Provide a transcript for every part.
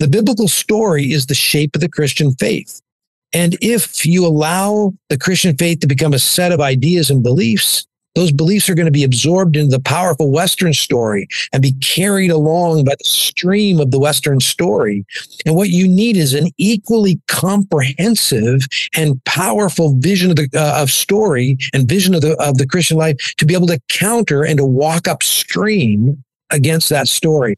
The biblical story is the shape of the Christian faith. And if you allow the Christian faith to become a set of ideas and beliefs, those beliefs are going to be absorbed into the powerful Western story and be carried along by the stream of the Western story. And what you need is an equally comprehensive and powerful vision of the uh, of story and vision of the of the Christian life to be able to counter and to walk upstream against that story.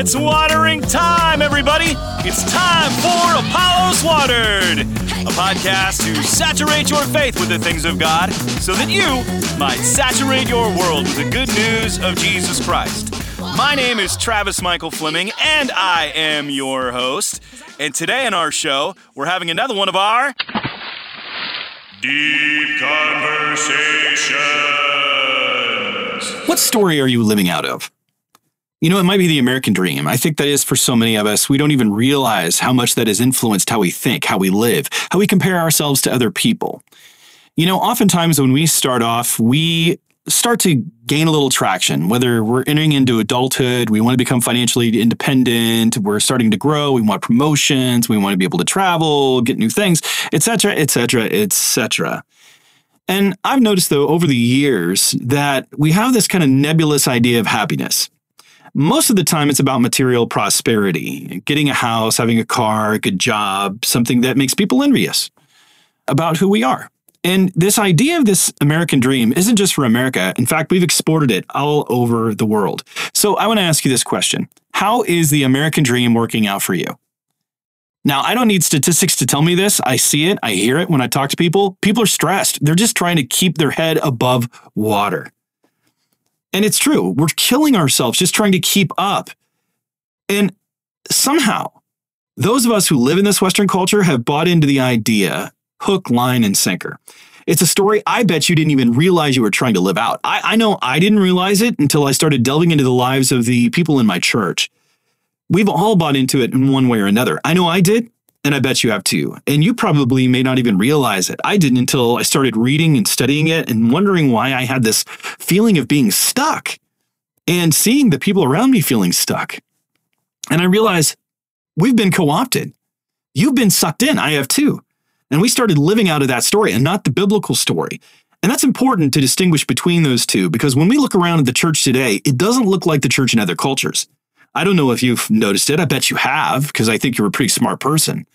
It's watering time, everybody! It's time for Apollos Watered, a podcast to saturate your faith with the things of God so that you might saturate your world with the good news of Jesus Christ. My name is Travis Michael Fleming, and I am your host. And today in our show, we're having another one of our Deep Conversations. What story are you living out of? You know, it might be the American dream. I think that is for so many of us. We don't even realize how much that has influenced how we think, how we live, how we compare ourselves to other people. You know, oftentimes when we start off, we start to gain a little traction, whether we're entering into adulthood, we want to become financially independent, we're starting to grow, we want promotions, we want to be able to travel, get new things, etc., etc., etc. And I've noticed though over the years that we have this kind of nebulous idea of happiness. Most of the time, it's about material prosperity, getting a house, having a car, a good job, something that makes people envious about who we are. And this idea of this American dream isn't just for America. In fact, we've exported it all over the world. So I want to ask you this question How is the American dream working out for you? Now, I don't need statistics to tell me this. I see it, I hear it when I talk to people. People are stressed, they're just trying to keep their head above water. And it's true, we're killing ourselves just trying to keep up. And somehow, those of us who live in this Western culture have bought into the idea hook, line, and sinker. It's a story I bet you didn't even realize you were trying to live out. I, I know I didn't realize it until I started delving into the lives of the people in my church. We've all bought into it in one way or another. I know I did, and I bet you have too. And you probably may not even realize it. I didn't until I started reading and studying it and wondering why I had this feeling of being stuck and seeing the people around me feeling stuck. And I realized we've been co opted. You've been sucked in. I have too. And we started living out of that story and not the biblical story. And that's important to distinguish between those two because when we look around at the church today, it doesn't look like the church in other cultures. I don't know if you've noticed it. I bet you have because I think you're a pretty smart person.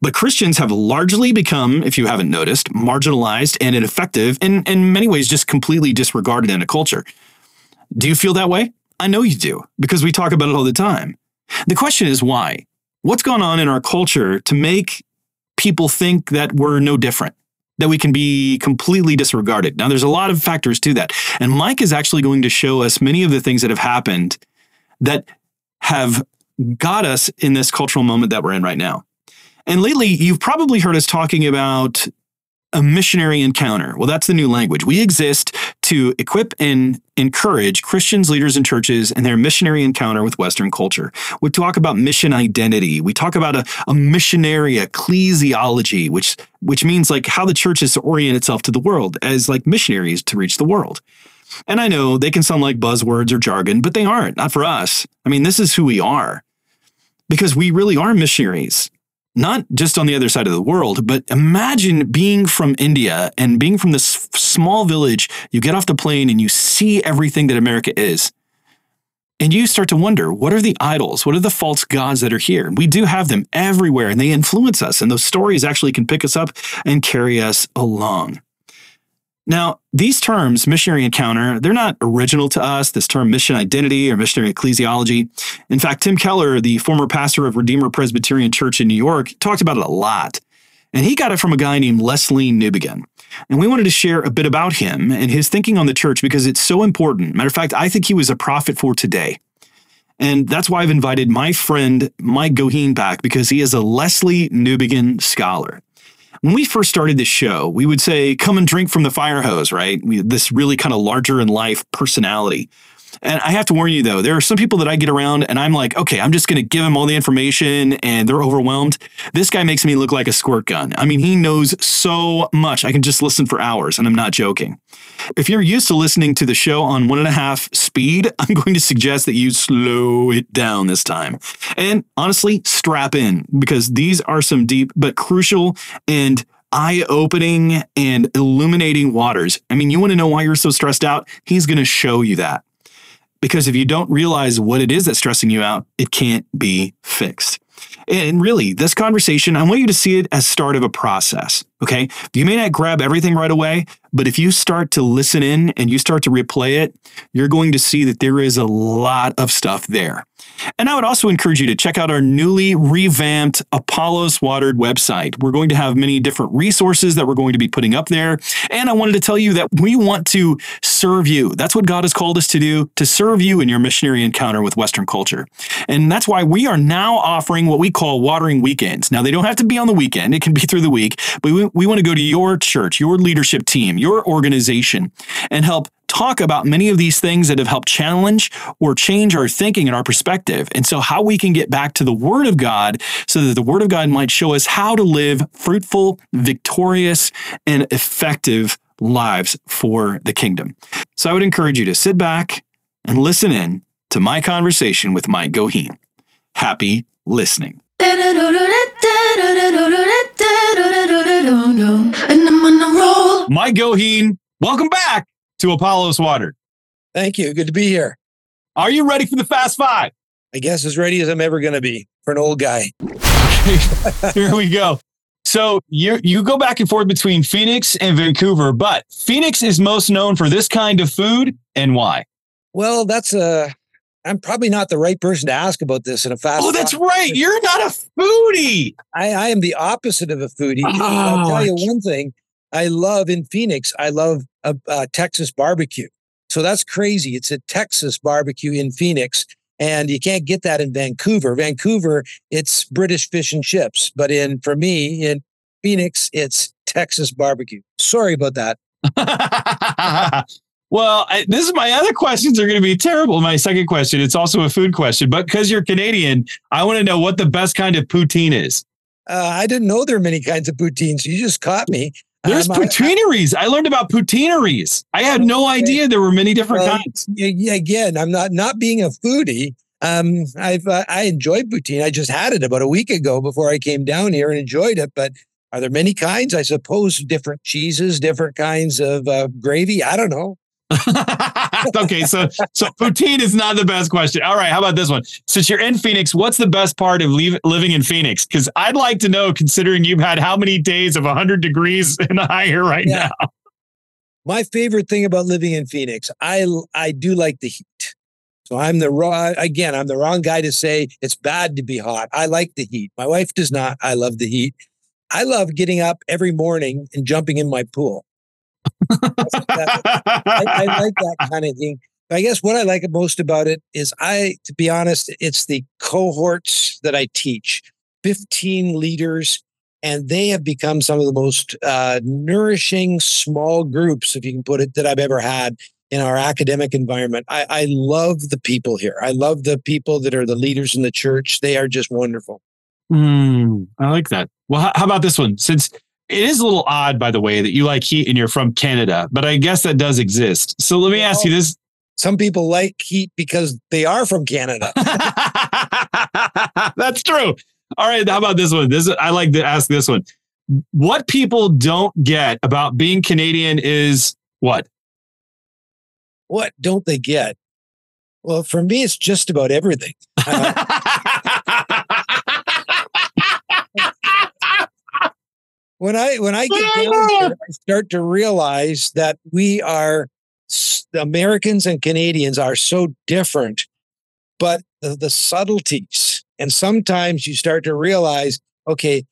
But Christians have largely become, if you haven't noticed, marginalized and ineffective and in many ways just completely disregarded in a culture. Do you feel that way? I know you do because we talk about it all the time. The question is why? What's gone on in our culture to make people think that we're no different, that we can be completely disregarded. Now, there's a lot of factors to that. And Mike is actually going to show us many of the things that have happened that have got us in this cultural moment that we're in right now. And lately, you've probably heard us talking about a missionary encounter. Well, that's the new language. We exist to equip and encourage Christians, leaders, and churches in their missionary encounter with Western culture. We talk about mission identity. We talk about a, a missionary ecclesiology, which which means like how the church is to orient itself to the world as like missionaries to reach the world. And I know they can sound like buzzwords or jargon, but they aren't, not for us. I mean, this is who we are. Because we really are missionaries not just on the other side of the world, but imagine being from India and being from this small village. You get off the plane and you see everything that America is. And you start to wonder what are the idols? What are the false gods that are here? We do have them everywhere and they influence us. And those stories actually can pick us up and carry us along. Now, these terms, missionary encounter, they're not original to us, this term mission identity or missionary ecclesiology. In fact, Tim Keller, the former pastor of Redeemer Presbyterian Church in New York, talked about it a lot. And he got it from a guy named Lesslie Newbigin. And we wanted to share a bit about him and his thinking on the church because it's so important. Matter of fact, I think he was a prophet for today. And that's why I've invited my friend Mike Goheen back because he is a Lesslie Newbigin scholar. When we first started this show, we would say, come and drink from the fire hose, right? We, this really kind of larger in life personality. And I have to warn you though, there are some people that I get around and I'm like, okay, I'm just going to give them all the information and they're overwhelmed. This guy makes me look like a squirt gun. I mean, he knows so much. I can just listen for hours and I'm not joking. If you're used to listening to the show on one and a half speed, I'm going to suggest that you slow it down this time. And honestly, strap in because these are some deep but crucial and eye opening and illuminating waters. I mean, you want to know why you're so stressed out? He's going to show you that. Because if you don't realize what it is that's stressing you out, it can't be fixed. And really, this conversation, I want you to see it as start of a process. Okay. You may not grab everything right away, but if you start to listen in and you start to replay it, you're going to see that there is a lot of stuff there. And I would also encourage you to check out our newly revamped Apollos Watered website. We're going to have many different resources that we're going to be putting up there. And I wanted to tell you that we want to serve you. That's what God has called us to do, to serve you in your missionary encounter with Western culture. And that's why we are now offering what we call watering weekends. Now, they don't have to be on the weekend, it can be through the week, but we, we want to go to your church, your leadership team, your organization, and help talk about many of these things that have helped challenge or change our thinking and our perspective. And so, how we can get back to the Word of God so that the Word of God might show us how to live fruitful, victorious, and effective lives for the kingdom. So, I would encourage you to sit back and listen in to my conversation with Mike Goheen. Happy listening. Mike Goheen, welcome back to Apollos Watered. Thank you. Good to be here. Are you ready for the Fast Five? I guess as ready as I'm ever going to be for an old guy. Here we go. So you you go back and forth between Phoenix and Vancouver, but Phoenix is most known for this kind of food, and why? Well, that's a. I'm probably not the right person to ask about this in a fast. Oh, that's right. You're not a foodie. I, I am the opposite of a foodie. Oh, I'll tell you one thing. I love in Phoenix. I love a, a Texas barbecue. So that's crazy. It's a Texas barbecue in Phoenix, and you can't get that in Vancouver. Vancouver, it's British fish and chips, but in for me in Phoenix, it's Texas barbecue. Sorry about that. well, I, this is my other questions are going to be terrible. My second question, it's also a food question, but because you're Canadian, I want to know what the best kind of poutine is. Uh, I didn't know there are many kinds of poutines. You just caught me. There's um, poutineries. I, I, learned about poutineries. I had no idea there were many different well, kinds. Again, I'm not not being a foodie. Um, I've uh, I enjoyed poutine. I just had it about a week ago before I came down here and enjoyed it. But are there many kinds? I suppose different cheeses, different kinds of uh, gravy. I don't know. okay, so so poutine is not the best question. All right, how about this one? Since you're in Phoenix, what's the best part of leave, living in Phoenix? Because I'd like to know, considering you've had how many days of 100 degrees in the high here right yeah. now. My favorite thing about living in Phoenix, I I do like the heat. So I'm the wrong again. I'm the wrong guy to say it's bad to be hot. I like the heat. My wife does not. I love the heat. I love getting up every morning and jumping in my pool. I, I, like that kind of thing. I guess what I like most about it is I, to be honest, it's the cohorts that I teach 15 leaders, and they have become some of the most uh, nourishing small groups, if you can put it, that I've ever had in our academic environment. I, I love the people here. I love the people that are the leaders in the church. They are just wonderful. Mm, I like that. Well, how, how about this one? Since it is a little odd, by the way, that you like heat and you're from Canada, but I guess that does exist. So let me ask you this. Some people like heat because they are from Canada. That's true. All right. How about this one? This I like to ask this one. What people don't get about being Canadian is what? What don't they get? Well, for me, it's just about everything. Uh, when I when I get down here, I start to realize that we are Americans and Canadians are so different, but the, the subtleties, and sometimes you start to realize, okay,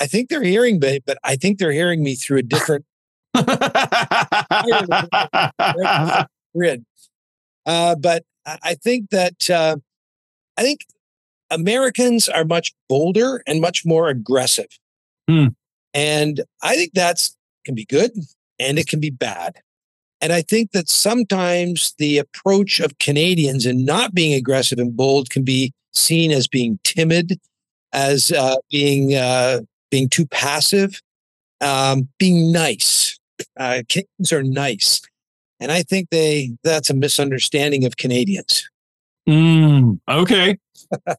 I think they're hearing me, but I think they're hearing me through a different grid. Uh, but I think that uh, I think Americans are much bolder and much more aggressive. Hmm And I think that's can be good and it can be bad. And I think that sometimes the approach of Canadians in not being aggressive and bold can be seen as being timid, as uh, being uh, being too passive, um, being nice. Uh, Canadians are nice, and I think they that's a misunderstanding of Canadians. Mm, okay.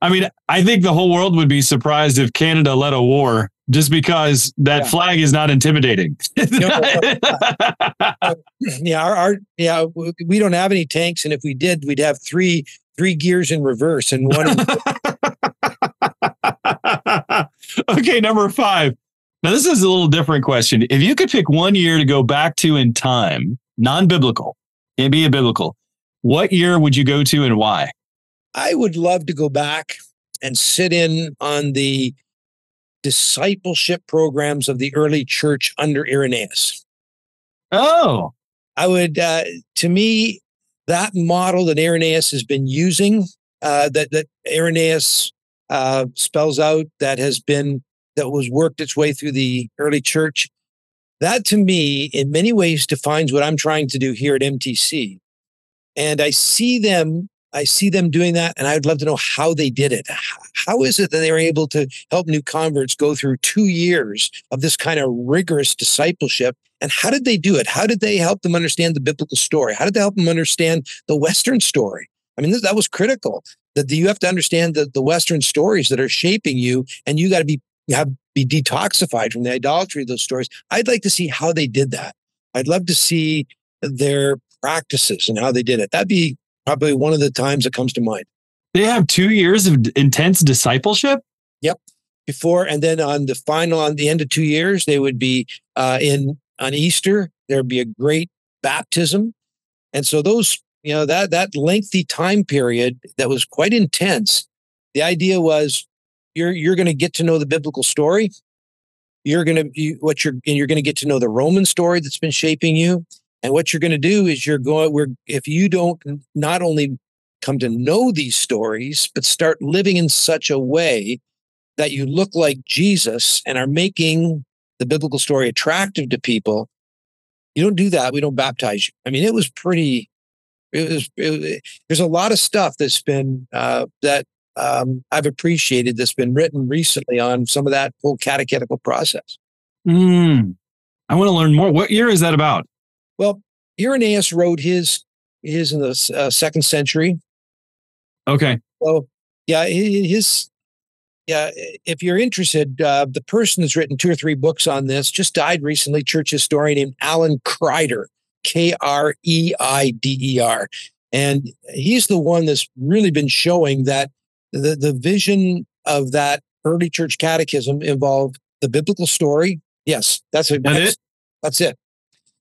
I mean, I think the whole world would be surprised if Canada led a war just because that yeah. flag is not intimidating. yeah, our, our, yeah, we don't have any tanks, and if we did, we'd have three three gears in reverse and one. okay, number five. Now this is a little different question. If you could pick one year to go back to in time, non-biblical, can't be a biblical, what year would you go to and why? I would love to go back and sit in on the discipleship programs of the early church under Irenaeus. Oh, I would, uh, to me, that model that Irenaeus has been using, uh, that that Irenaeus uh, spells out, that has been that was worked its way through the early church. That to me, in many ways, defines what I'm trying to do here at MTC. And I see them I see them doing that, and I'd love to know how they did it. How is it that they were able to help new converts go through two years of this kind of rigorous discipleship? And how did they do it? How did they help them understand the biblical story? How did they help them understand the Western story? I mean, that was critical. That you have to understand the, the Western stories that are shaping you, and you got to be have be detoxified from the idolatry of those stories. I'd like to see how they did that. I'd love to see their practices and how they did it. That'd be probably one of the times that comes to mind. They have two years of intense discipleship. Yep. Before and then on the final, on the end of two years, they would be uh, in on Easter. There would be a great baptism, and so those, you know, that that lengthy time period that was quite intense. The idea was you're you're going to get to know the biblical story. You're going to you, what you're and you're going to get to know the Roman story that's been shaping you. And what you're going to do is you're going, we're, if you don't not only come to know these stories, but start living in such a way that you look like Jesus and are making the biblical story attractive to people, you don't do that. We don't baptize you. I mean, it was pretty, it was, it, there's a lot of stuff that's been, uh, that um, I've appreciated that's been written recently on some of that whole catechetical process. Mm, I want to learn more. What year is that about? Well, Irenaeus wrote his his in the uh, second century. Okay. So yeah, his yeah. If you're interested, uh, the person that's written two or three books on this just died recently. Church historian named Alan Kreider, K R E I D E R, and he's the one that's really been showing that the the vision of that early church catechism involved the biblical story. Yes, that's a, that that's, it. That's it.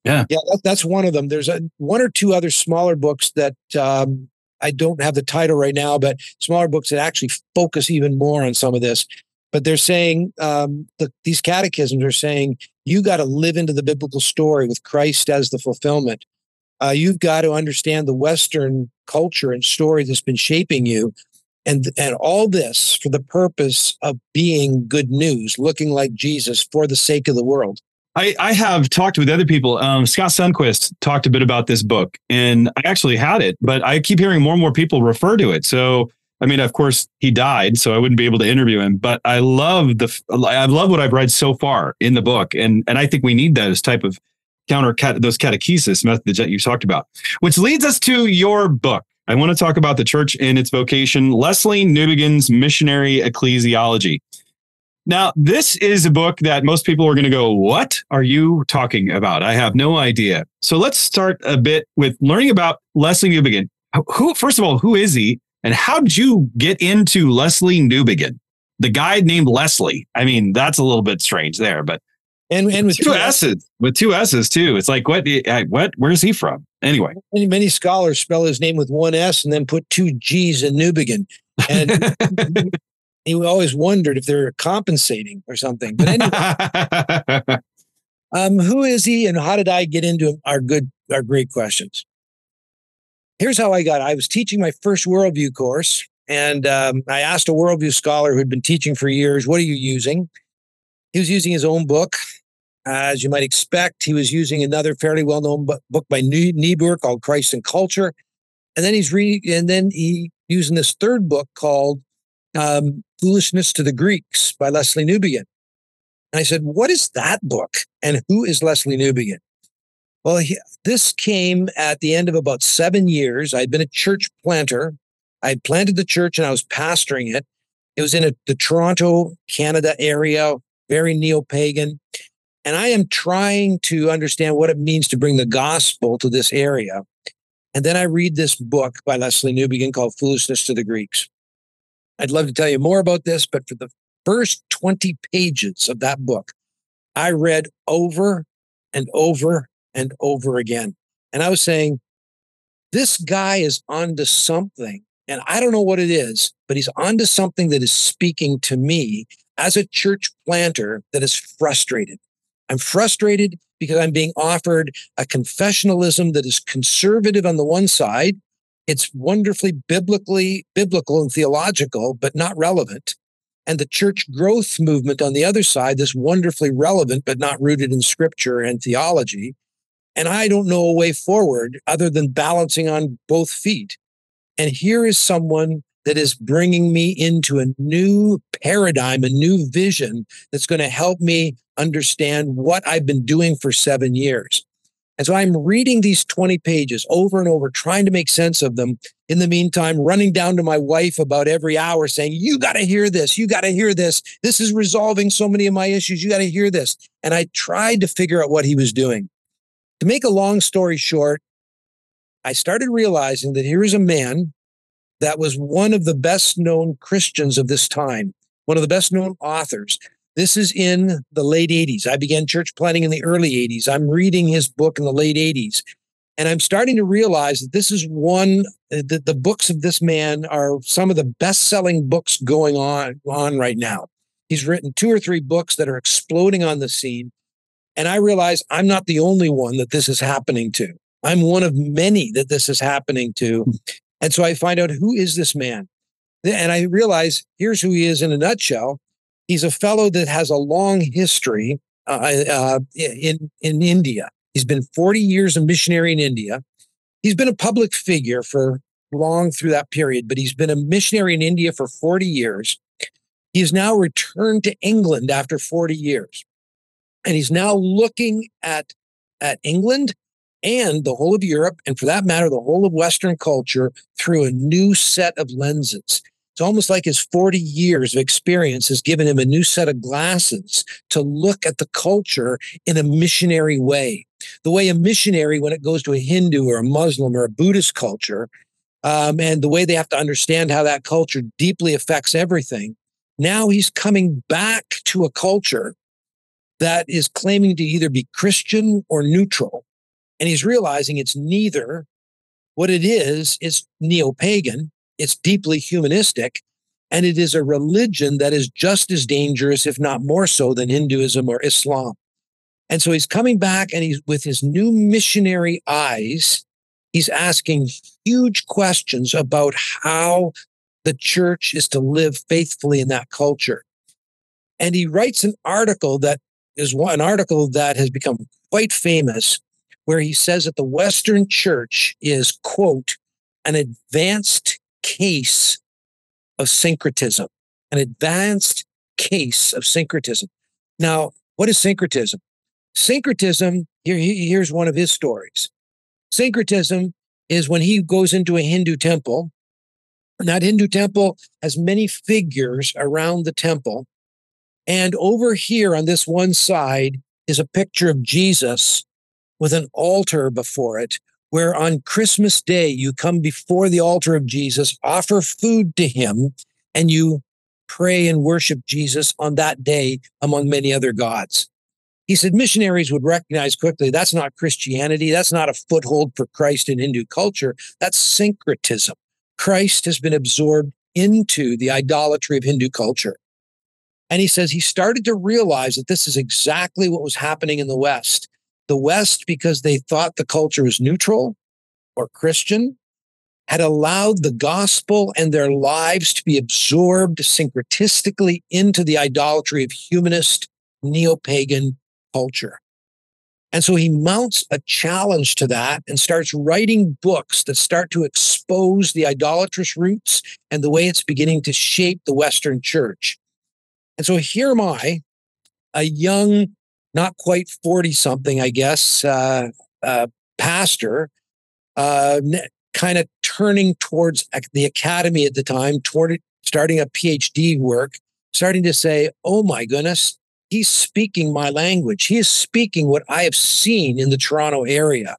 Yeah. Yeah, that, that's one of them. There's a, one or two other smaller books that um, I don't have the title right now, but smaller books that actually focus even more on some of this. But they're saying um, that these catechisms are saying you got to live into the biblical story with Christ as the fulfillment. Uh, you've got to understand the Western culture and story that's been shaping you. And, and all this for the purpose of being good news, looking like Jesus for the sake of the world. I, I have talked with other people. Um, Scott Sunquist talked a bit about this book, and I actually had it, but I keep hearing more and more people refer to it. So, I mean, of course, he died, so I wouldn't be able to interview him. But I love the, I love what I've read so far in the book, and and I think we need those type of counter those catechesis methods that you talked about. Which leads us to your book. I want to talk about the church and its vocation, Lesslie Newbigin's missionary ecclesiology. Now, this is a book that most people are going to go, What are you talking about? I have no idea. So let's start a bit with learning about Lesslie Newbigin. Who, first of all, who is he? And how did you get into Lesslie Newbigin? The guy named Lesslie. I mean, that's a little bit strange there, but and and with two S's, with two S's too. It's like what? Eh, what? Where's he from? Anyway, many, many scholars spell his name with one S and then put two G's in Newbigin. And he always wondered if they're compensating or something. But anyway, um, who is he and how did I get into our good, our great questions. Here's how I got. I was teaching my first worldview course, and um, I asked a worldview scholar who'd been teaching for years, "What are you using?" He was using his own book. As you might expect, he was using another fairly well-known book by Niebuhr called Christ and Culture. And then he's reading, and then he using this third book called um, Foolishness to the Greeks by Lesslie Newbigin. And I said, What is that book? And who is Lesslie Newbigin? Well, he, this came at the end of about seven years. I'd been a church planter. I planted the church and I was pastoring it. It was in a, the Toronto, Canada area, very neo pagan. And I am trying to understand what it means to bring the gospel to this area. And then I read this book by Lesslie Newbigin called Foolishness to the Greeks. I'd love to tell you more about this, but for the first 20 pages of that book, I read over and over and over again. And I was saying, this guy is onto something. And I don't know what it is, but he's onto something that is speaking to me as a church planter that is frustrated. I'm frustrated because I'm being offered a confessionalism that is conservative on the one side it's wonderfully biblically biblical and theological, but not relevant. And the church growth movement on the other side, this wonderfully relevant, but not rooted in scripture and theology. And I don't know a way forward other than balancing on both feet. And here is someone that is bringing me into a new paradigm, a new vision that's going to help me understand what I've been doing for seven years. And so I'm reading these 20 pages over and over, trying to make sense of them. In the meantime, running down to my wife about every hour saying, You got to hear this. You got to hear this. This is resolving so many of my issues. You got to hear this. And I tried to figure out what he was doing. To make a long story short, I started realizing that here is a man that was one of the best known Christians of this time, one of the best known authors. This is in the late 80s. I began church planting in the early 80s. I'm reading his book in the late 80s. And I'm starting to realize that this is one uh, that the books of this man are some of the best-selling books going on on right now. He's written two or three books that are exploding on the scene. And I realize I'm not the only one that this is happening to. I'm one of many that this is happening to. And so I find out who is this man? And I realize here's who he is in a nutshell. He's a fellow that has a long history uh, uh, in in India. He's been 40 years a missionary in India. He's been a public figure for long through that period, but he's been a missionary in India for 40 years. He has now returned to England after 40 years. And he's now looking at, at England and the whole of Europe, and for that matter, the whole of Western culture through a new set of lenses. It's almost like his 40 years of experience has given him a new set of glasses to look at the culture in a missionary way. The way a missionary, when it goes to a Hindu or a Muslim or a Buddhist culture, um, and the way they have to understand how that culture deeply affects everything. Now he's coming back to a culture that is claiming to either be Christian or neutral. And he's realizing it's neither. What it is, is neo pagan it's deeply humanistic, and it is a religion that is just as dangerous, if not more so, than Hinduism or Islam. And so he's coming back and he's with his new missionary eyes, he's asking huge questions about how the church is to live faithfully in that culture. And he writes an article that is one an article that has become quite famous, where he says that the Western church is, quote, an advanced case of syncretism, an advanced case of syncretism. Now, what is syncretism? Syncretism, here, here's one of his stories. Syncretism is when he goes into a Hindu temple, and that Hindu temple has many figures around the temple. And over here on this one side is a picture of Jesus with an altar before it where on Christmas Day you come before the altar of Jesus, offer food to him, and you pray and worship Jesus on that day among many other gods. He said missionaries would recognize quickly that's not Christianity. That's not a foothold for Christ in Hindu culture. That's syncretism. Christ has been absorbed into the idolatry of Hindu culture. And he says he started to realize that this is exactly what was happening in the West. The West, because they thought the culture was neutral or Christian, had allowed the gospel and their lives to be absorbed syncretistically into the idolatry of humanist neo pagan culture. And so he mounts a challenge to that and starts writing books that start to expose the idolatrous roots and the way it's beginning to shape the Western church. And so here am I, a young, not quite 40 something, I guess, uh, uh, pastor, uh, kind of turning towards the academy at the time, toward starting a PhD work, starting to say, oh my goodness, he's speaking my language. He is speaking what I have seen in the Toronto area.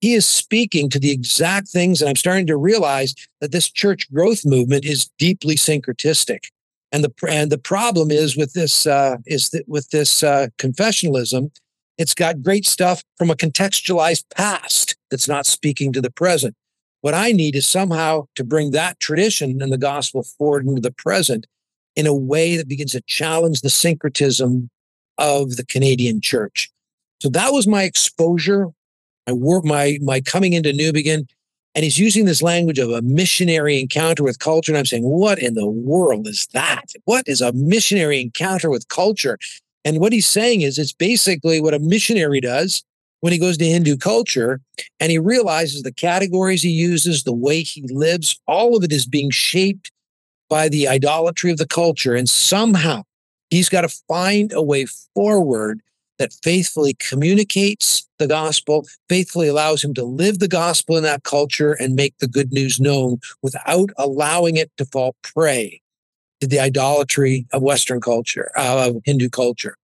He is speaking to the exact things, and I'm starting to realize that this church growth movement is deeply syncretistic. And the and the problem is with this uh, is that with this uh, confessionalism, it's got great stuff from a contextualized past that's not speaking to the present. What I need is somehow to bring that tradition and the gospel forward into the present in a way that begins to challenge the syncretism of the Canadian church. So that was my exposure, my work, my my coming into Newbigin. And he's using this language of a missionary encounter with culture. And I'm saying, what in the world is that? What is a missionary encounter with culture? And what he's saying is it's basically what a missionary does when he goes to Hindu culture and he realizes the categories he uses, the way he lives, all of it is being shaped by the idolatry of the culture. And somehow he's got to find a way forward that faithfully communicates the gospel, faithfully allows him to live the gospel in that culture and make the good news known without allowing it to fall prey to the idolatry of Western culture, uh, of Hindu culture.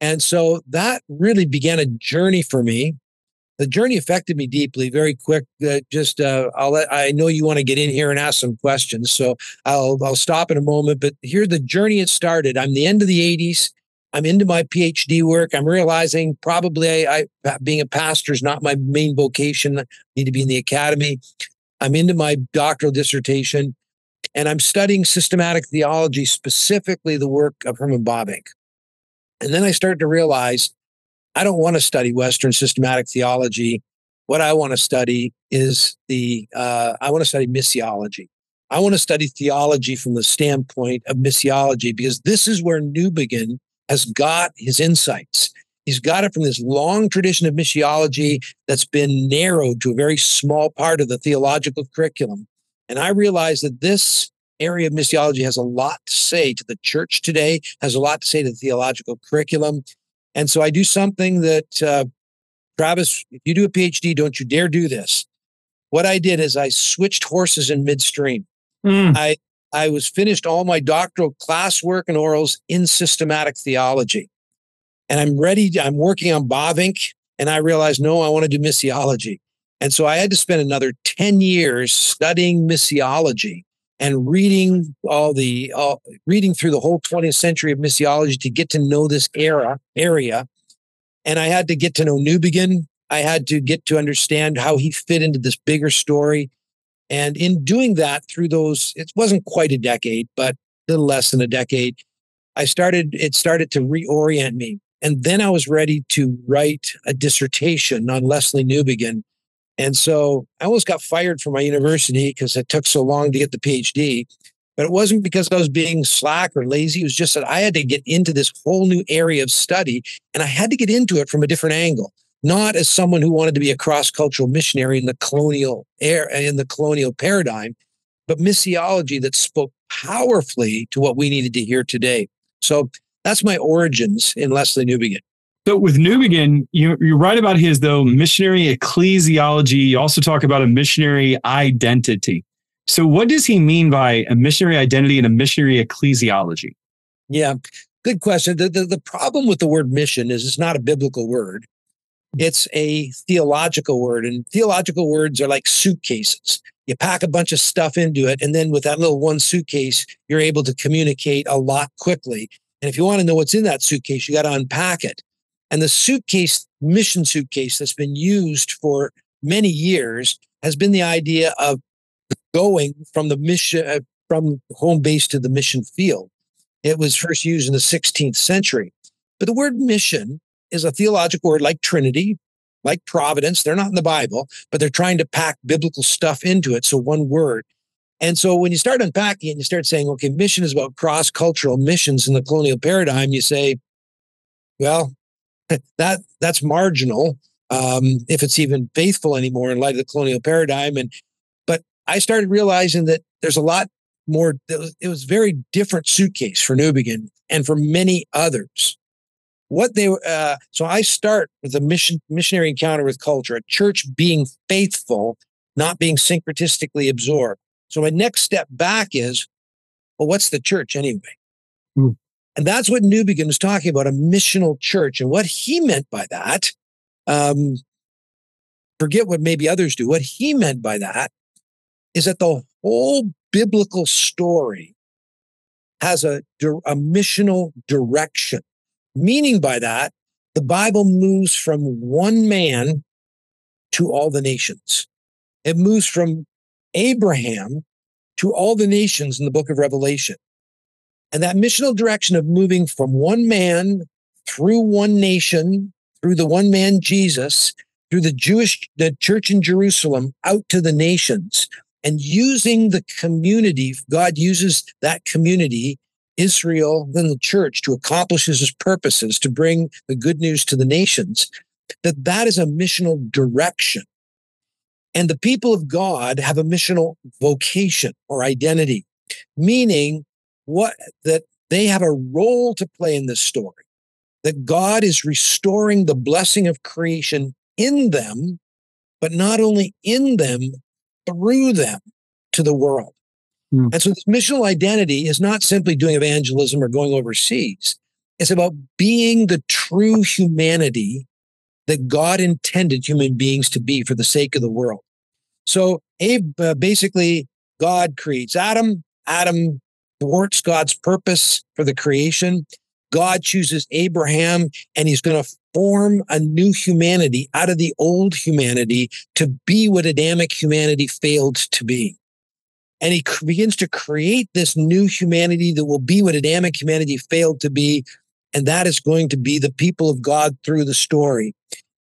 And so that really began a journey for me the journey affected me deeply very quick uh, just uh, i'll let i know you want to get in here and ask some questions so i'll i'll stop in a moment but here the journey it started i'm the end of the 80s i'm into my phd work i'm realizing probably I, I being a pastor is not my main vocation I need to be in the academy i'm into my doctoral dissertation and i'm studying systematic theology specifically the work of herman bavinck and then i started to realize I don't want to study Western systematic theology. What I want to study is the, uh, I want to study missiology. I want to study theology from the standpoint of missiology because this is where Newbigin has got his insights. He's got it from this long tradition of missiology that's been narrowed to a very small part of the theological curriculum. And I realize that this area of missiology has a lot to say to the church today, has a lot to say to the theological curriculum. And so I do something that, uh, Travis, if you do a PhD, don't you dare do this. What I did is I switched horses in midstream. Mm. I I was finished all my doctoral classwork and orals in systematic theology. And I'm ready, I'm working on Bavinck, and I realized, no, I want to do missiology. And so I had to spend another 10 years studying missiology and reading all the reading through the whole 20th century of missiology to get to know this era area and i had to get to know newbigin i had to get to understand how he fit into this bigger story and in doing that through those it wasn't quite a decade but a little less than a decade i started it started to reorient me and then i was ready to write a dissertation on Lesslie Newbigin. and so I almost got fired from my university because it took so long to get the PhD. But it wasn't because I was being slack or lazy. It was just that I had to get into this whole new area of study and I had to get into it from a different angle, not as someone who wanted to be a cross-cultural missionary in the colonial air in the colonial paradigm, but missiology that spoke powerfully to what we needed to hear today. So that's my origins in Lesslie Newbigin. So with Newbigin, you, you write about his though missionary ecclesiology. You also talk about a missionary identity. So what does he mean by a missionary identity and a missionary ecclesiology? Yeah, good question. The, the, the problem with the word mission is it's not a biblical word. It's a theological word, and theological words are like suitcases. You pack a bunch of stuff into it, and then with that little one suitcase, you're able to communicate a lot quickly. And if you want to know what's in that suitcase, you got to unpack it. And the suitcase, mission suitcase that's been used for many years has been the idea of going from the mission, uh, from home base to the mission field. It was first used in the 16th century. But the word mission is a theological word like Trinity, like providence. They're not in the Bible, but they're trying to pack biblical stuff into it. So one word. And so when you start unpacking and you start saying, okay, mission is about cross cultural missions in the colonial paradigm, you say, Well, that that's marginal um, if it's even faithful anymore in light of the colonial paradigm. And but I started realizing that there's a lot more. It was very different suitcase for Newbigin and for many others. What they uh, so I start with a mission missionary encounter with culture, a church being faithful, not being syncretistically absorbed. So my next step back is, well, what's the church anyway? Hmm. And that's what Newbigin was talking about, a missional church. And what he meant by that, um, forget what maybe others do. What he meant by that is that the whole biblical story has a, a missional direction. Meaning by that, the Bible moves from one man to all the nations. It moves from Abraham to all the nations in the book of Revelation. And that missional direction of moving from one man through one nation, through the one man Jesus, through the Jewish, the church in Jerusalem out to the nations and using the community, God uses that community, Israel, then the church to accomplish his purposes, to bring the good news to the nations, that that is a missional direction. And the people of God have a missional vocation or identity, meaning what that they have a role to play in this story, that God is restoring the blessing of creation in them, but not only in them, through them to the world. Mm. And so this missional identity is not simply doing evangelism or going overseas. It's about being the true humanity that God intended human beings to be for the sake of the world. So Abe, uh, basically, God creates Adam. Adam thwarts God's purpose for the creation. God chooses Abraham and he's going to form a new humanity out of the old humanity to be what Adamic humanity failed to be. And he begins to create this new humanity that will be what Adamic humanity failed to be. And that is going to be the people of God through the story.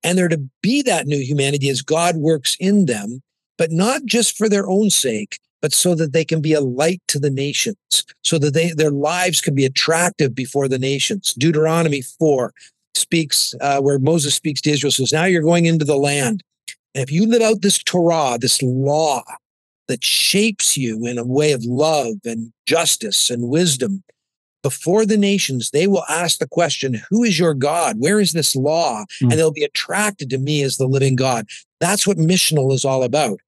And they're to be that new humanity as God works in them, but not just for their own sake, but so that they can be a light to the nations, so that they, their lives can be attractive before the nations. Deuteronomy 4 speaks, uh, where Moses speaks to Israel, says, Now you're going into the land. And if you live out this Torah, this law that shapes you in a way of love and justice and wisdom, before the nations, they will ask the question, Who is your God? Where is this law? Mm. And they'll be attracted to me as the living God. That's what missional is all about.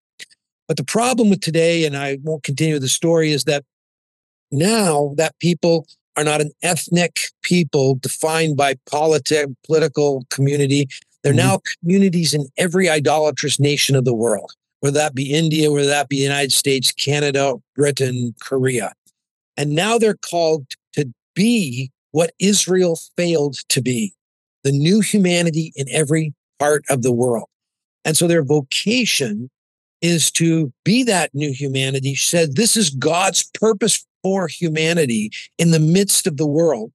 But the problem with today, and I won't continue the story, is that now that people are not an ethnic people defined by politic, political community. They're mm-hmm. now communities in every idolatrous nation of the world, whether that be India, whether that be the United States, Canada, Britain, Korea. And now they're called to be what Israel failed to be the new humanity in every part of the world. And so their vocation is to be that new humanity. She said, This is God's purpose for humanity in the midst of the world.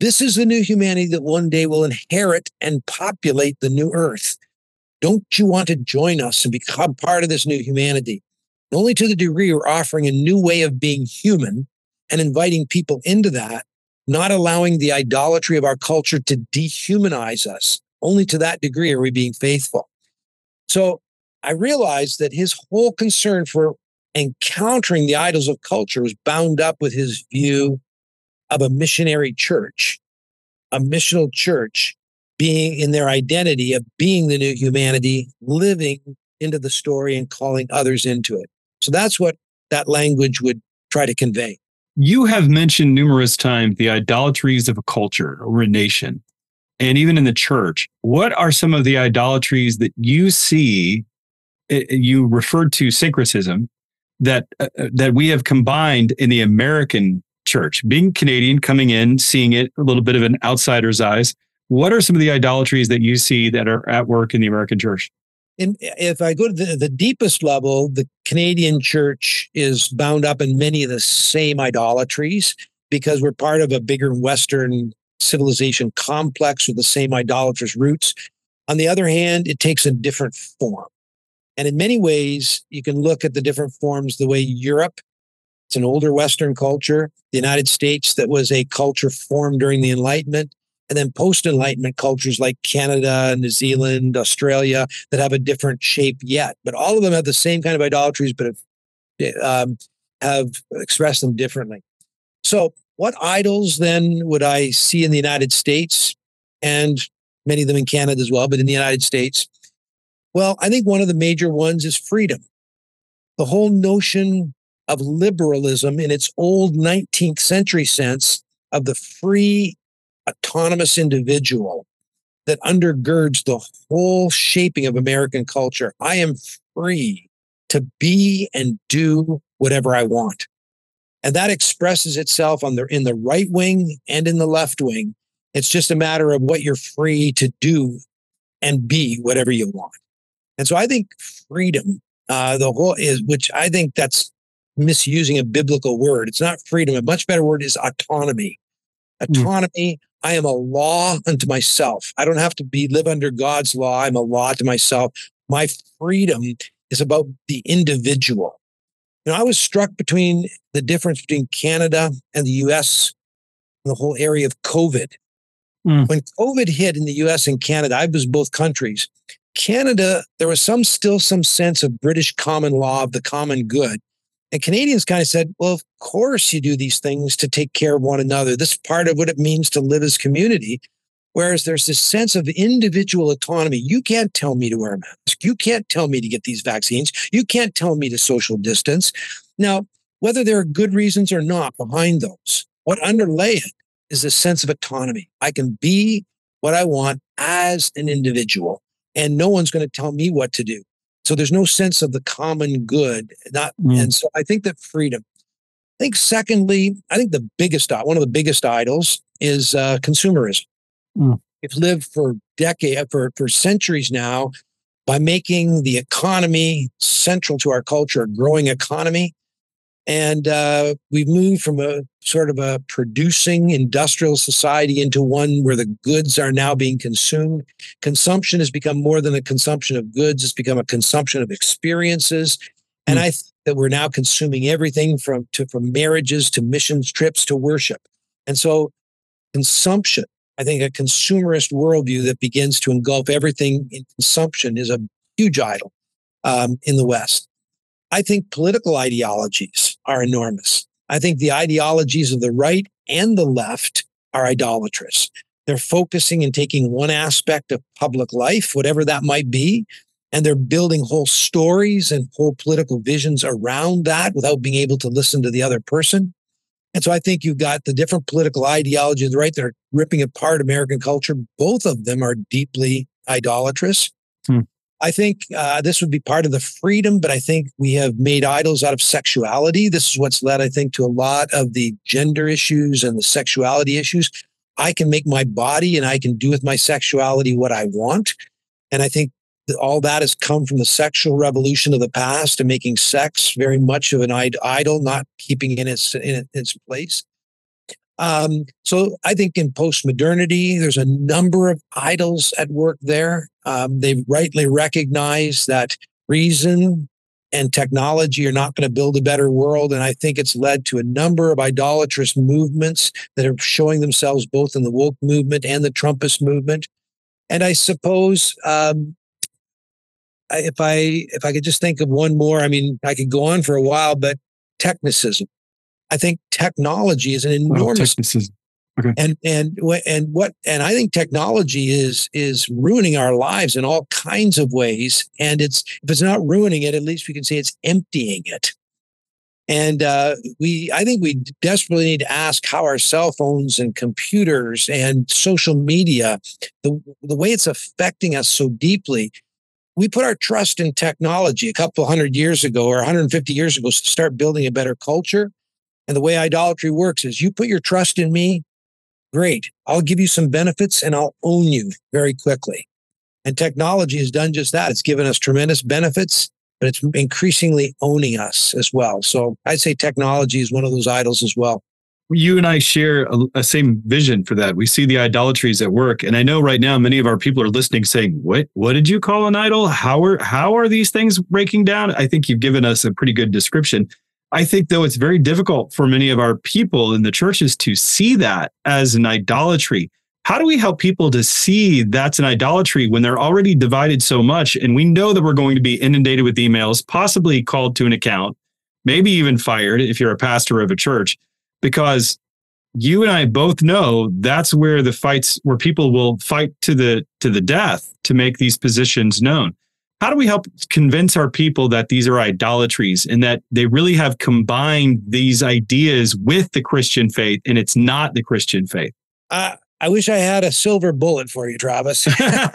This is the new humanity that one day will inherit and populate the new earth. Don't you want to join us and become part of this new humanity? Only to the degree we're offering a new way of being human and inviting people into that, not allowing the idolatry of our culture to dehumanize us. Only to that degree are we being faithful. So I realized that his whole concern for encountering the idols of culture was bound up with his view of a missionary church, a missional church being in their identity of being the new humanity, living into the story and calling others into it. So that's what that language would try to convey. You have mentioned numerous times the idolatries of a culture or a nation, and even in the church. What are some of the idolatries that you see eh, eh, you referred to syncretism that uh, that we have combined in the American church. Being Canadian, coming in, seeing it a little bit of an outsider's eyes. What are some of the idolatries that you see that are at work in the American church? If I go to the, the deepest level, the Canadian church is bound up in many of the same idolatries because we're part of a bigger Western civilization complex with the same idolatrous roots. On the other hand, it takes a different form. And in many ways, you can look at the different forms the way Europe, it's an older Western culture, the United States, that was a culture formed during the Enlightenment, and then post Enlightenment cultures like Canada, New Zealand, Australia that have a different shape yet. But all of them have the same kind of idolatries, but have, um, have expressed them differently. So, what idols then would I see in the United States and many of them in Canada as well, but in the United States? Well, I think one of the major ones is freedom. The whole notion of liberalism in its old 19th century sense of the free autonomous individual that undergirds the whole shaping of American culture. I am free to be and do whatever I want. And that expresses itself on the in the right wing and in the left wing. It's just a matter of what you're free to do and be whatever you want. And so I think freedom, uh, the whole is, which I think that's misusing a biblical word. It's not freedom. A much better word is autonomy. Hmm. Autonomy. Mm. I am a law unto myself. I don't have to be live under God's law. I'm a law to myself. My freedom is about the individual. You know, I was struck between the difference between Canada and the US and the whole area of COVID. Mm. When COVID hit in the US and Canada, I was both countries. Canada, there was some still some sense of British common law of the common good. And Canadians kind of said, well, of course you do these things to take care of one another. This is part of what it means to live as community. Whereas there's this sense of individual autonomy. You can't tell me to wear a mask. You can't tell me to get these vaccines. You can't tell me to social distance. Now, whether there are good reasons or not behind those, what underlay it is a sense of autonomy. I can be what I want as an individual, and no one's going to tell me what to do. So there's no sense of the common good. Not, mm. and so I think that freedom. I think secondly, I think the biggest one of the biggest idols is uh, consumerism. Mm. We've lived for decades, for for centuries now, by making the economy central to our culture, a growing economy. And uh, we've moved from a sort of a producing industrial society into one where the goods are now being consumed. Consumption has become more than a consumption of goods, it's become a consumption of experiences. And mm. I think that we're now consuming everything from, to, from marriages to missions trips to worship. And so consumption, I think a consumerist worldview that begins to engulf everything in consumption is a huge idol um, in the West. I think political ideologies are enormous. I think the ideologies of the right and the left are idolatrous. They're focusing and taking one aspect of public life, whatever that might be, and they're building whole stories and whole political visions around that without being able to listen to the other person. And so I think you've got the different political ideologies, right? They're ripping apart American culture. Both of them are deeply idolatrous. I think uh, this would be part of the freedom, but I think we have made idols out of sexuality. This is what's led, I think, to a lot of the gender issues and the sexuality issues. I can make my body and I can do with my sexuality what I want. And I think that all that has come from the sexual revolution of the past and making sex very much of an idol, not keeping in its, in its place. Um, so I think in post-modernity, there's a number of idols at work there. Um, they've rightly recognized that reason and technology are not going to build a better world. And I think it's led to a number of idolatrous movements that are showing themselves both in the woke movement and the Trumpist movement. And I suppose um, if I if I could just think of one more, I mean, I could go on for a while, but technicism. I think technology is an enormous oh, Okay. And and and what and I think technology is is ruining our lives in all kinds of ways. And it's if it's not ruining it, at least we can say it's emptying it. And uh, we, I think we desperately need to ask how our cell phones and computers and social media, the the way it's affecting us so deeply. We put our trust in technology a couple hundred years ago or 150 years ago to start building a better culture. And the way idolatry works is you put your trust in me, great. I'll give you some benefits and I'll own you very quickly. And technology has done just that. It's given us tremendous benefits, but it's increasingly owning us as well. So I'd say technology is one of those idols as well. You and I share a, a same vision for that. We see the idolatries at work, and I know right now many of our people are listening, saying, "What? What did you call an idol? How are how are these things breaking down?" I think you've given us a pretty good description. I think, though, it's very difficult for many of our people in the churches to see that as an idolatry. how do we help people to see that's an idolatry when they're already divided so much and we know that we're going to be inundated with emails possibly called to an account maybe even fired if you're a pastor of a church because you and I both know that's where the fights where people will fight to the to the death to make these positions known. How do we help convince our people that these are idolatries and that they really have combined these ideas with the Christian faith and it's not the Christian faith? Uh, I wish I had a silver bullet for you, Travis. I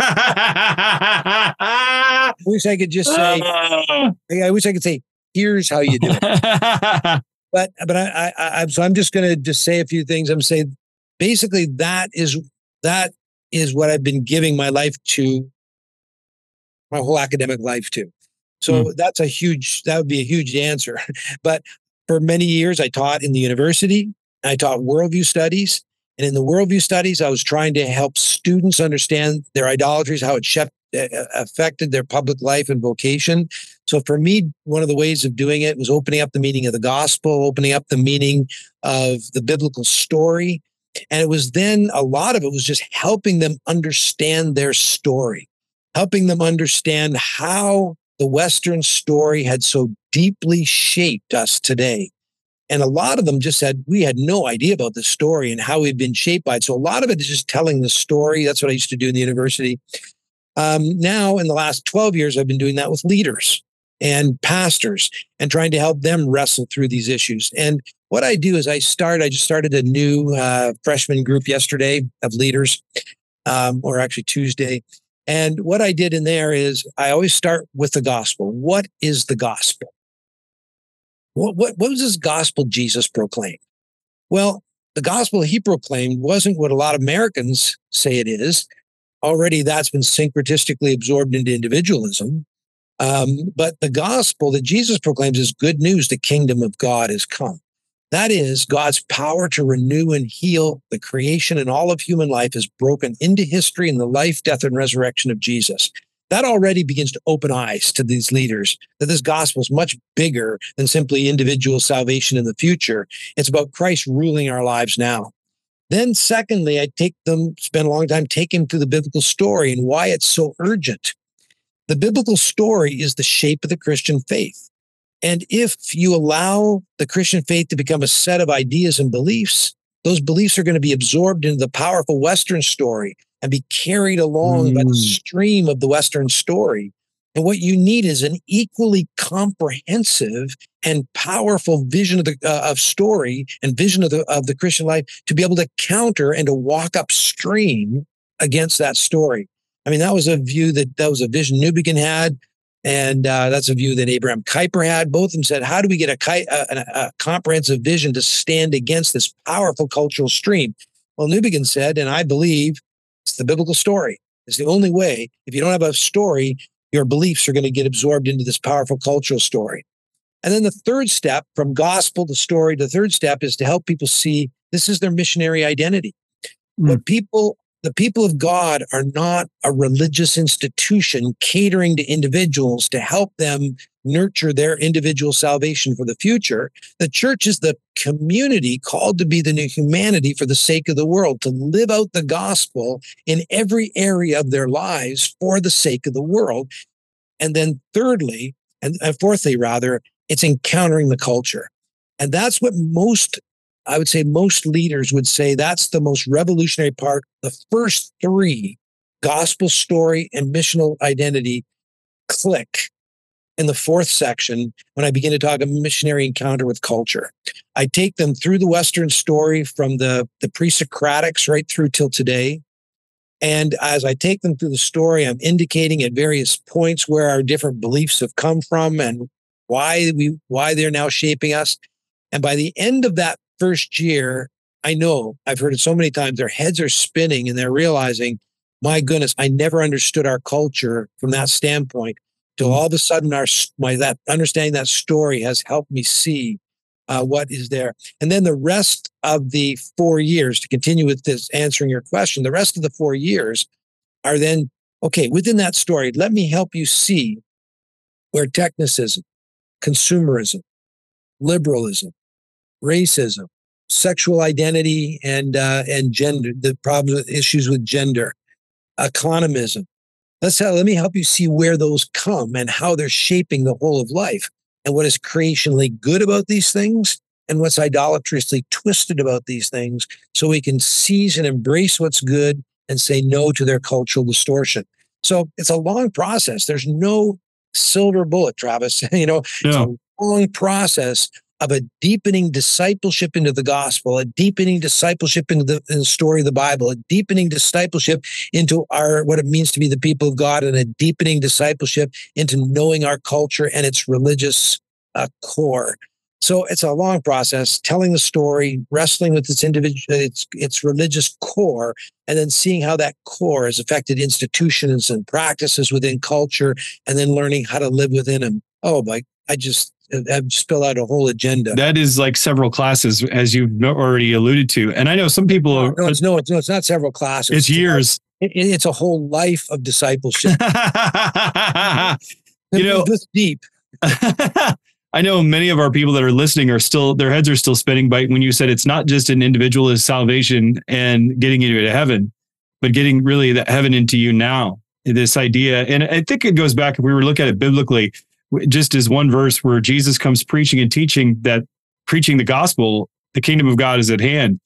wish I could just say, I wish I could say, here's how you do it. but but I, I, I so I'm just going to just say a few things. I'm saying basically that is that is what I've been giving my life to, my whole academic life too. So mm. that's a huge that would be a huge answer. but for many years, I taught in the university. I taught worldview studies. And in the worldview studies, I was trying to help students understand their idolatries, how it uh, uh, affected their public life and vocation. So for me, one of the ways of doing it was opening up the meaning of the gospel, opening up the meaning of the biblical story. And it was then a lot of it was just helping them understand their story, helping them understand how the Western story had so deeply shaped us today. And a lot of them just said, we had no idea about the story and how we've been shaped by it. So a lot of it is just telling the story. That's what I used to do in the university. Um, now, in the last 12 years, I've been doing that with leaders and pastors and trying to help them wrestle through these issues. And what I do is I start, I just started a new uh, freshman group yesterday of leaders, um, or actually Tuesday. And what I did in there is I always start with the gospel. What is the gospel? What, what, what was this gospel Jesus proclaimed? Well, the gospel he proclaimed wasn't what a lot of Americans say it is already that's been syncretistically absorbed into individualism. Um, but the gospel that Jesus proclaims is good news. The kingdom of God has come. That is, God's power to renew and heal the creation and all of human life is broken into history in the life, death, and resurrection of Jesus. That already begins to open eyes to these leaders that this gospel is much bigger than simply individual salvation in the future. It's about Christ ruling our lives now. Then, secondly, I take them, spend a long time taking through the biblical story and why it's so urgent. The biblical story is the shape of the Christian faith. And if you allow the Christian faith to become a set of ideas and beliefs, those beliefs are going to be absorbed into the powerful Western story and be carried along mm. by the mm. stream of the Western story. And what you need is an equally comprehensive and powerful vision of the uh, of story and vision of the of the Christian life to be able to counter and to walk upstream against that story. I mean, that was a view that that was a vision Newbigin had, and uh, that's a view that Abraham Kuyper had. Both of them said, "How do we get a, a, a comprehensive vision to stand against this powerful cultural stream?" Well, Newbigin said, and I believe it's the biblical story. It's the only way. If you don't have a story, your beliefs are going to get absorbed into this powerful cultural story. And then the third step from gospel to story, the third step is to help people see this is their missionary identity. Mm. What people, the people of God are not a religious institution catering to individuals to help them nurture their individual salvation for the future. The church is the community called to be the new humanity for the sake of the world, to live out the gospel in every area of their lives for the sake of the world. And then, thirdly, and, fourthly, rather, it's encountering the culture. And that's what most, I would say, most leaders would say that's the most revolutionary part. The first three gospel story and missional identity click in the fourth section when I begin to talk a missionary encounter with culture. I take them through the Western story from the, the pre Socratics right through till today. And as I take them through the story, I'm indicating at various points where our different beliefs have come from and why we why they're now shaping us. And by the end of that first year, I know I've heard it so many times, their heads are spinning and they're realizing, my goodness, I never understood our culture from that standpoint. So all of a sudden, our my that understanding that story has helped me see uh, what is there. And then the rest of the four years to continue with this answering your question. The rest of the four years are then okay within that story. Let me help you see where technicism, consumerism, liberalism, racism, sexual identity and uh, and gender, the problems, issues with gender, economism. Let's let me help you see where those come and how they're shaping the whole of life and what is creationally good about these things and what's idolatrously twisted about these things so we can seize and embrace what's good and say no to their cultural distortion. So it's a long process. There's no silver bullet, Travis. you know, no. it's a long process of a deepening discipleship into the gospel, a deepening discipleship into the, in the, story of the Bible, a deepening discipleship into our what it means to be the people of God, and a deepening discipleship into knowing our culture and its religious uh, core. So it's a long process, telling the story, wrestling with its individual, its its religious core, and then seeing how that core has affected institutions and practices within culture, and then learning how to live within them. Oh, my! I just have spelled out a whole agenda. That is like several classes, as you've already alluded to. And I know some people. No, no, it's, no, it's, no, it's not several classes. It's, it's years. A, it, it's a whole life of discipleship. you know, this deep. I know many of our people that are listening are still their heads are still spinning. But when you said it's not just an individualist salvation and getting you to heaven, but getting really that heaven into you now. This idea, and I think it goes back if we were looking at it biblically, just as one verse where Jesus comes preaching and teaching that preaching the gospel, the kingdom of God is at hand.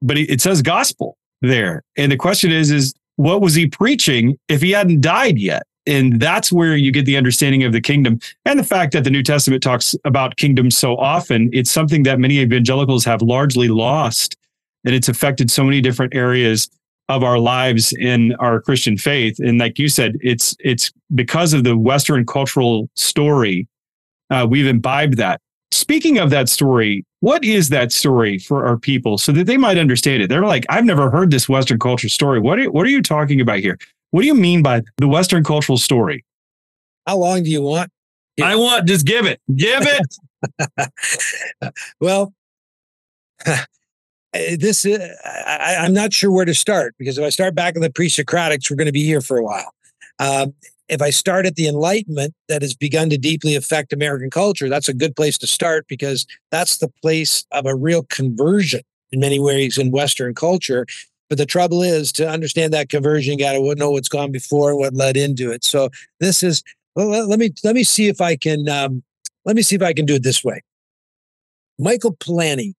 But it says gospel there. And the question is, is what was he preaching if he hadn't died yet? And that's where you get the understanding of the kingdom and the fact that the New Testament talks about kingdom so often. It's something that many evangelicals have largely lost. And it's affected so many different areas of our lives in our Christian faith. And like you said, it's it's because of the Western cultural story, uh, we've imbibed that. Speaking of that story, what is that story for our people so that they might understand it? They're like, I've never heard this Western culture story. What are, what are you talking about here? What do you mean by the Western cultural story? How long do you want? I want, just give it. Give it. well, this uh, I, am not sure where to start because if I start back in the pre-Socratics, we're going to be here for a while. Um, if I start at the Enlightenment that has begun to deeply affect American culture, that's a good place to start because that's the place of a real conversion in many ways in Western culture. But the trouble is to understand that conversion, you got to know what's gone before and what led into it. So this is well, let me let me see if I can um, let me see if I can do it this way. Michael Polanyi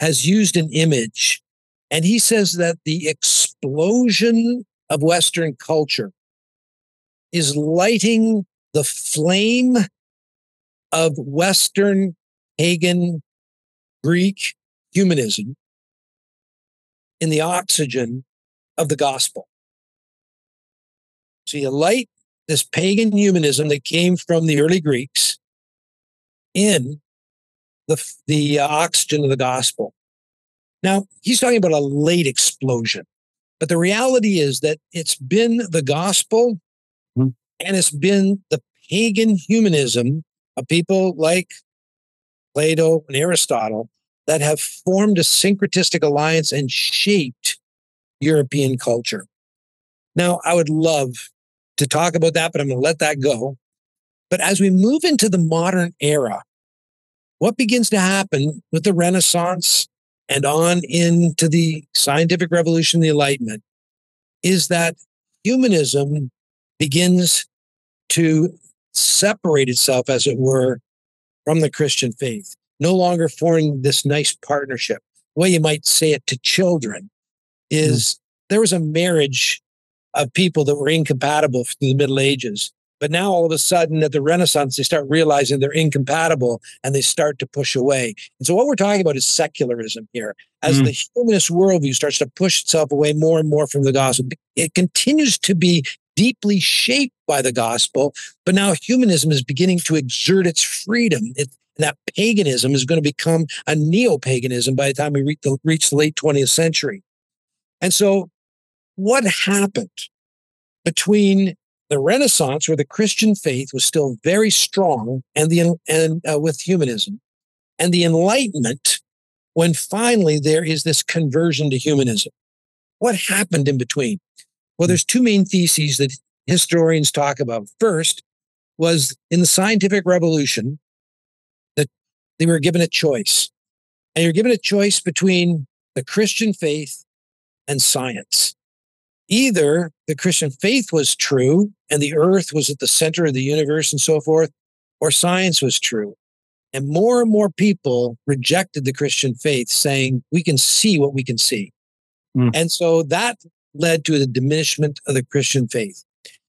has used an image, and he says that the explosion of Western culture is lighting the flame of Western pagan Greek humanism in the oxygen of the gospel. So you light this pagan humanism that came from the early Greeks in the, the uh, oxygen of the gospel. Now, he's talking about a late explosion, but the reality is that it's been the gospel mm-hmm. and it's been the pagan humanism of people like Plato and Aristotle that have formed a syncretistic alliance and shaped European culture. Now, I would love to talk about that, but I'm going to let that go. But as we move into the modern era, what begins to happen with the Renaissance and on into the scientific revolution, the Enlightenment, is that humanism begins to separate itself, as it were, from the Christian faith, no longer forming this nice partnership. The way you might say it to children is mm. there was a marriage of people that were incompatible through the Middle Ages. But now all of a sudden at the Renaissance, they start realizing they're incompatible and they start to push away. And so what we're talking about is secularism here. As mm. the humanist worldview starts to push itself away more and more from the gospel, it continues to be deeply shaped by the gospel. But now humanism is beginning to exert its freedom. It, that paganism is going to become a neo-paganism by the time we reach the, reach the late 20th century. And so what happened between the Renaissance, where the Christian faith was still very strong, and the and uh, with humanism, and the Enlightenment, when finally there is this conversion to humanism. What happened in between? Well, there's two main theses that historians talk about. First was in the scientific revolution that they were given a choice. And you're given a choice between the Christian faith and science. Either the Christian faith was true and the earth was at the center of the universe and so forth, or science was true. And more and more people rejected the Christian faith, saying, we can see what we can see. Mm. And so that led to the diminishment of the Christian faith.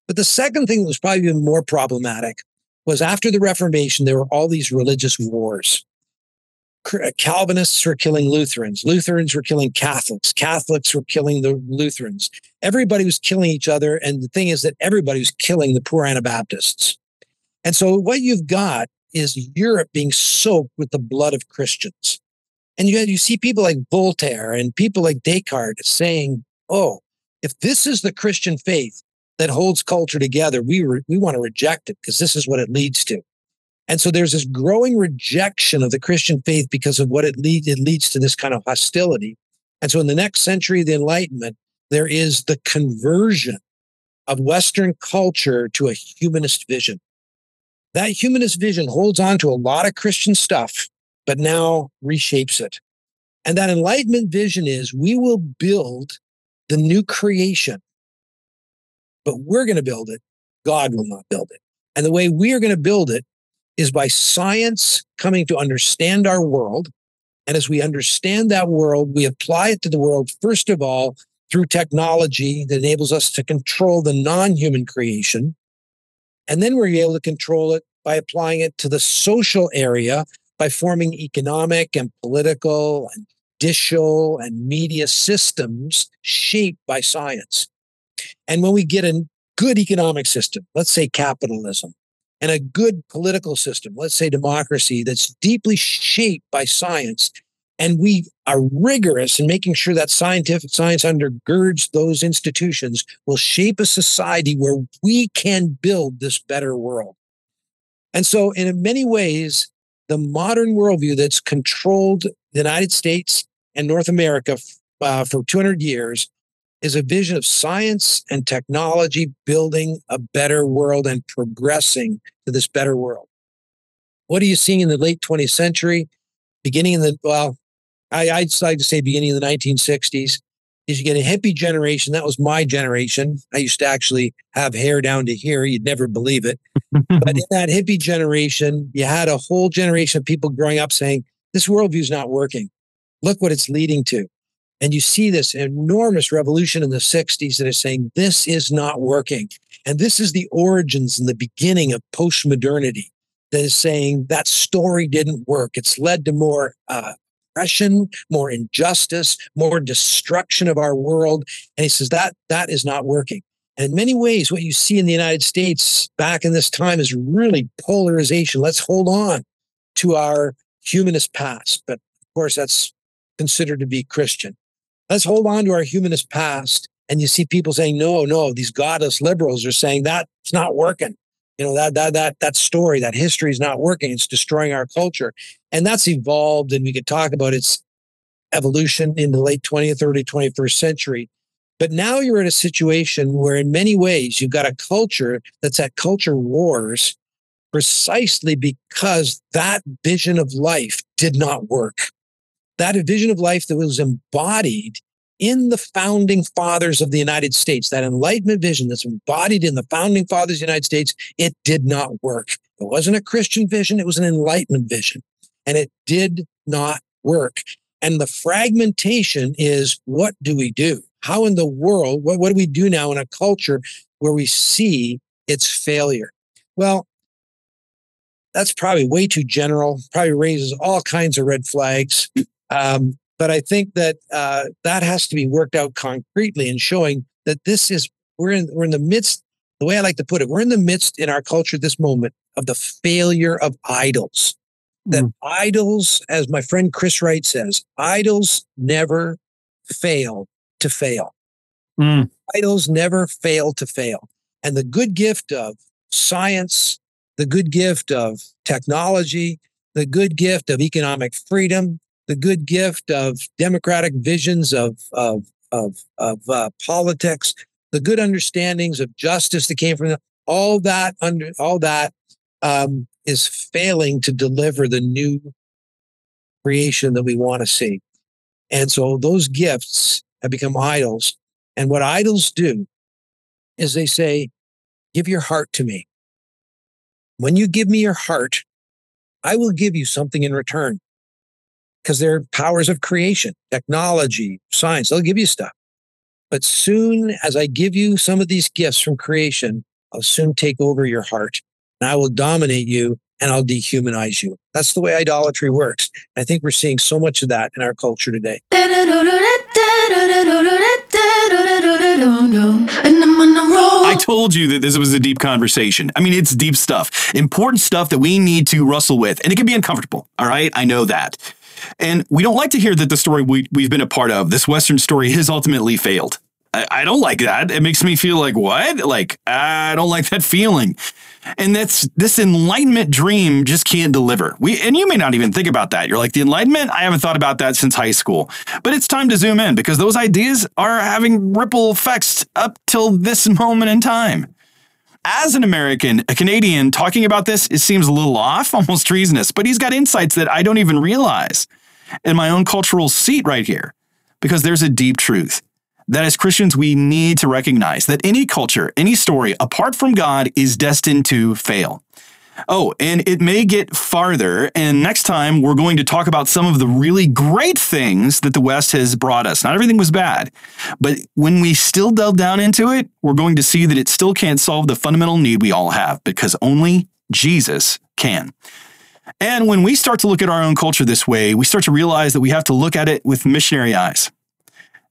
But the second thing that was probably even more problematic was after the Reformation, there were all these religious wars. Calvinists were killing Lutherans. Lutherans were killing Catholics. Catholics were killing the Lutherans. Everybody was killing each other. And the thing is that everybody was killing the poor Anabaptists. And so what you've got is Europe being soaked with the blood of Christians. And you, you see people like Voltaire and people like Descartes saying, oh, if this is the Christian faith that holds culture together, we, re- we want to reject it because this is what it leads to. And so there's this growing rejection of the Christian faith because of what it leads. It leads to this kind of hostility. And so in the next century of the Enlightenment, there is the conversion of Western culture to a humanist vision. That humanist vision holds on to a lot of Christian stuff, but now reshapes it. And that Enlightenment vision is we will build the new creation, but we're going to build it. God will not build it. And the way we are going to build it is by science coming to understand our world. And as we understand that world, we apply it to the world, first of all, through technology that enables us to control the non human creation. And then we're able to control it by applying it to the social area by forming economic and political and judicial and media systems shaped by science. And when we get a good economic system, let's say capitalism, and a good political system, let's say democracy, that's deeply shaped by science. And we are rigorous in making sure that scientific science undergirds those institutions will shape a society where we can build this better world. And so, in many ways, the modern worldview that's controlled the United States and North America uh, for 200 years is a vision of science and technology building a better world and progressing to this better world. What are you seeing in the late 20th century? Beginning in the, well, I, I'd like to say beginning of the 1960s, is you get a hippie generation. That was my generation. I used to actually have hair down to here. You'd never believe it. but in that hippie generation, you had a whole generation of people growing up saying, this worldview is not working. Look what it's leading to. And you see this enormous revolution in the 60s that is saying this is not working. And this is the origins and the beginning of postmodernity that is saying that story didn't work. It's led to more uh, oppression, more injustice, more destruction of our world. And he says that that is not working. And in many ways, what you see in the United States back in this time is really polarization. Let's hold on to our humanist past. But of course, that's considered to be Christian. Let's hold on to our humanist past. And you see people saying, no, no, these godless liberals are saying that it's not working. You know, that that that that story, that history is not working. It's destroying our culture. And that's evolved, and we could talk about its evolution in the late 20th, early 21st century. But now you're in a situation where, in many ways, you've got a culture that's at culture wars precisely because that vision of life did not work that vision of life that was embodied in the founding fathers of the United States, that enlightenment vision that's embodied in the founding fathers of the United States, it did not work. It wasn't a Christian vision, it was an enlightenment vision. And it did not work. And the fragmentation is what do we do? How in the world, what, what do we do now in a culture where we see its failure? Well, that's probably way too general, probably raises all kinds of red flags. Um, but I think that uh, that has to be worked out concretely and showing that this is we're in we're in the midst. The way I like to put it, we're in the midst in our culture this moment of the failure of idols. That mm. idols, as my friend Chris Wright says, idols never fail to fail. Mm. Idols never fail to fail. And the good gift of science, the good gift of technology, the good gift of economic freedom, the good gift of democratic visions of of of, of uh, politics, the good understandings of justice that came from them, all that under all that um, is failing to deliver the new creation that we want to see. And so those gifts have become idols. And what idols do is they say, Give your heart to me. When you give me your heart, I will give you something in return because they're powers of creation, technology, science. They'll give you stuff. But soon as I give you some of these gifts from creation, I'll soon take over your heart and I will dominate you and I'll dehumanize you. That's the way idolatry works. I think we're seeing so much of that in our culture today. I told you that this was a deep conversation. I mean, it's deep stuff, important stuff that we need to wrestle with, and it can be uncomfortable. All right. I know that. And we don't like to hear that the story we, we've been a part of, this Western story, has ultimately failed. I, don't like that. It makes me feel like, what? Like, I don't like that feeling. And that's this enlightenment dream just can't deliver. We and you may not even think about that. You're like the enlightenment. I haven't thought about that since high school. But it's time to zoom in because those ideas are having ripple effects up till this moment in time. As an American, a Canadian talking about this, it seems a little off, almost treasonous, but he's got insights that I don't even realize in my own cultural seat right here because there's a deep truth that as Christians, we need to recognize that any culture, any story apart from God is destined to fail. Oh, and it may get farther. And next time, we're going to talk about some of the really great things that the West has brought us. Not everything was bad, but when we still delve down into it, we're going to see that it still can't solve the fundamental need we all have because only Jesus can. And when we start to look at our own culture this way, we start to realize that we have to look at it with missionary eyes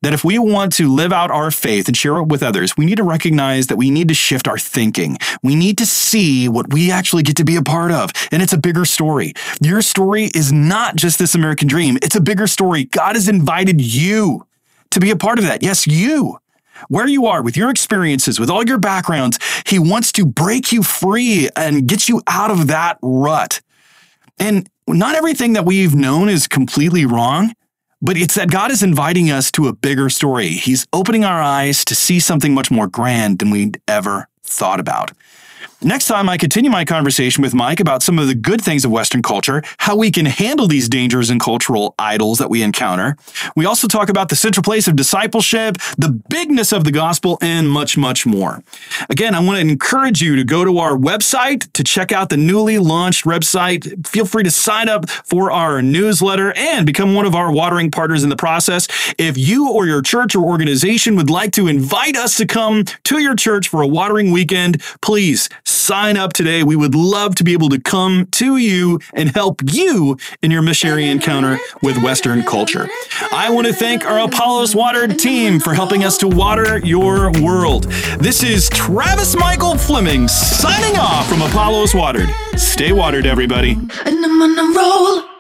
that if we want to live out our faith and share it with others, we need to recognize that we need to shift our thinking. We need to see what we actually get to be a part of. And it's a bigger story. Your story is not just this American dream, it's a bigger story. God has invited you to be a part of that. Yes, you. Where you are with your experiences, with all your backgrounds, He wants to break you free and get you out of that rut. And not everything that we've known is completely wrong. But it's that God is inviting us to a bigger story. He's opening our eyes to see something much more grand than we'd ever thought about. Next time, I continue my conversation with Mike about some of the good things of Western culture, how we can handle these dangers and cultural idols that we encounter. We also talk about the central place of discipleship, the bigness of the gospel, and much, much more. Again, I want to encourage you to go to our website to check out the newly launched website. Feel free to sign up for our newsletter and become one of our watering partners in the process. If you or your church or organization would like to invite us to come to your church for a watering weekend, please sign up today. We would love to be able to come to you and help you in your missionary encounter with Western culture. I want to thank our Apollos Watered team for helping us to water your world. This is Travis Michael Fleming signing off from Apollos Watered. Stay watered, everybody. And I'm on a roll.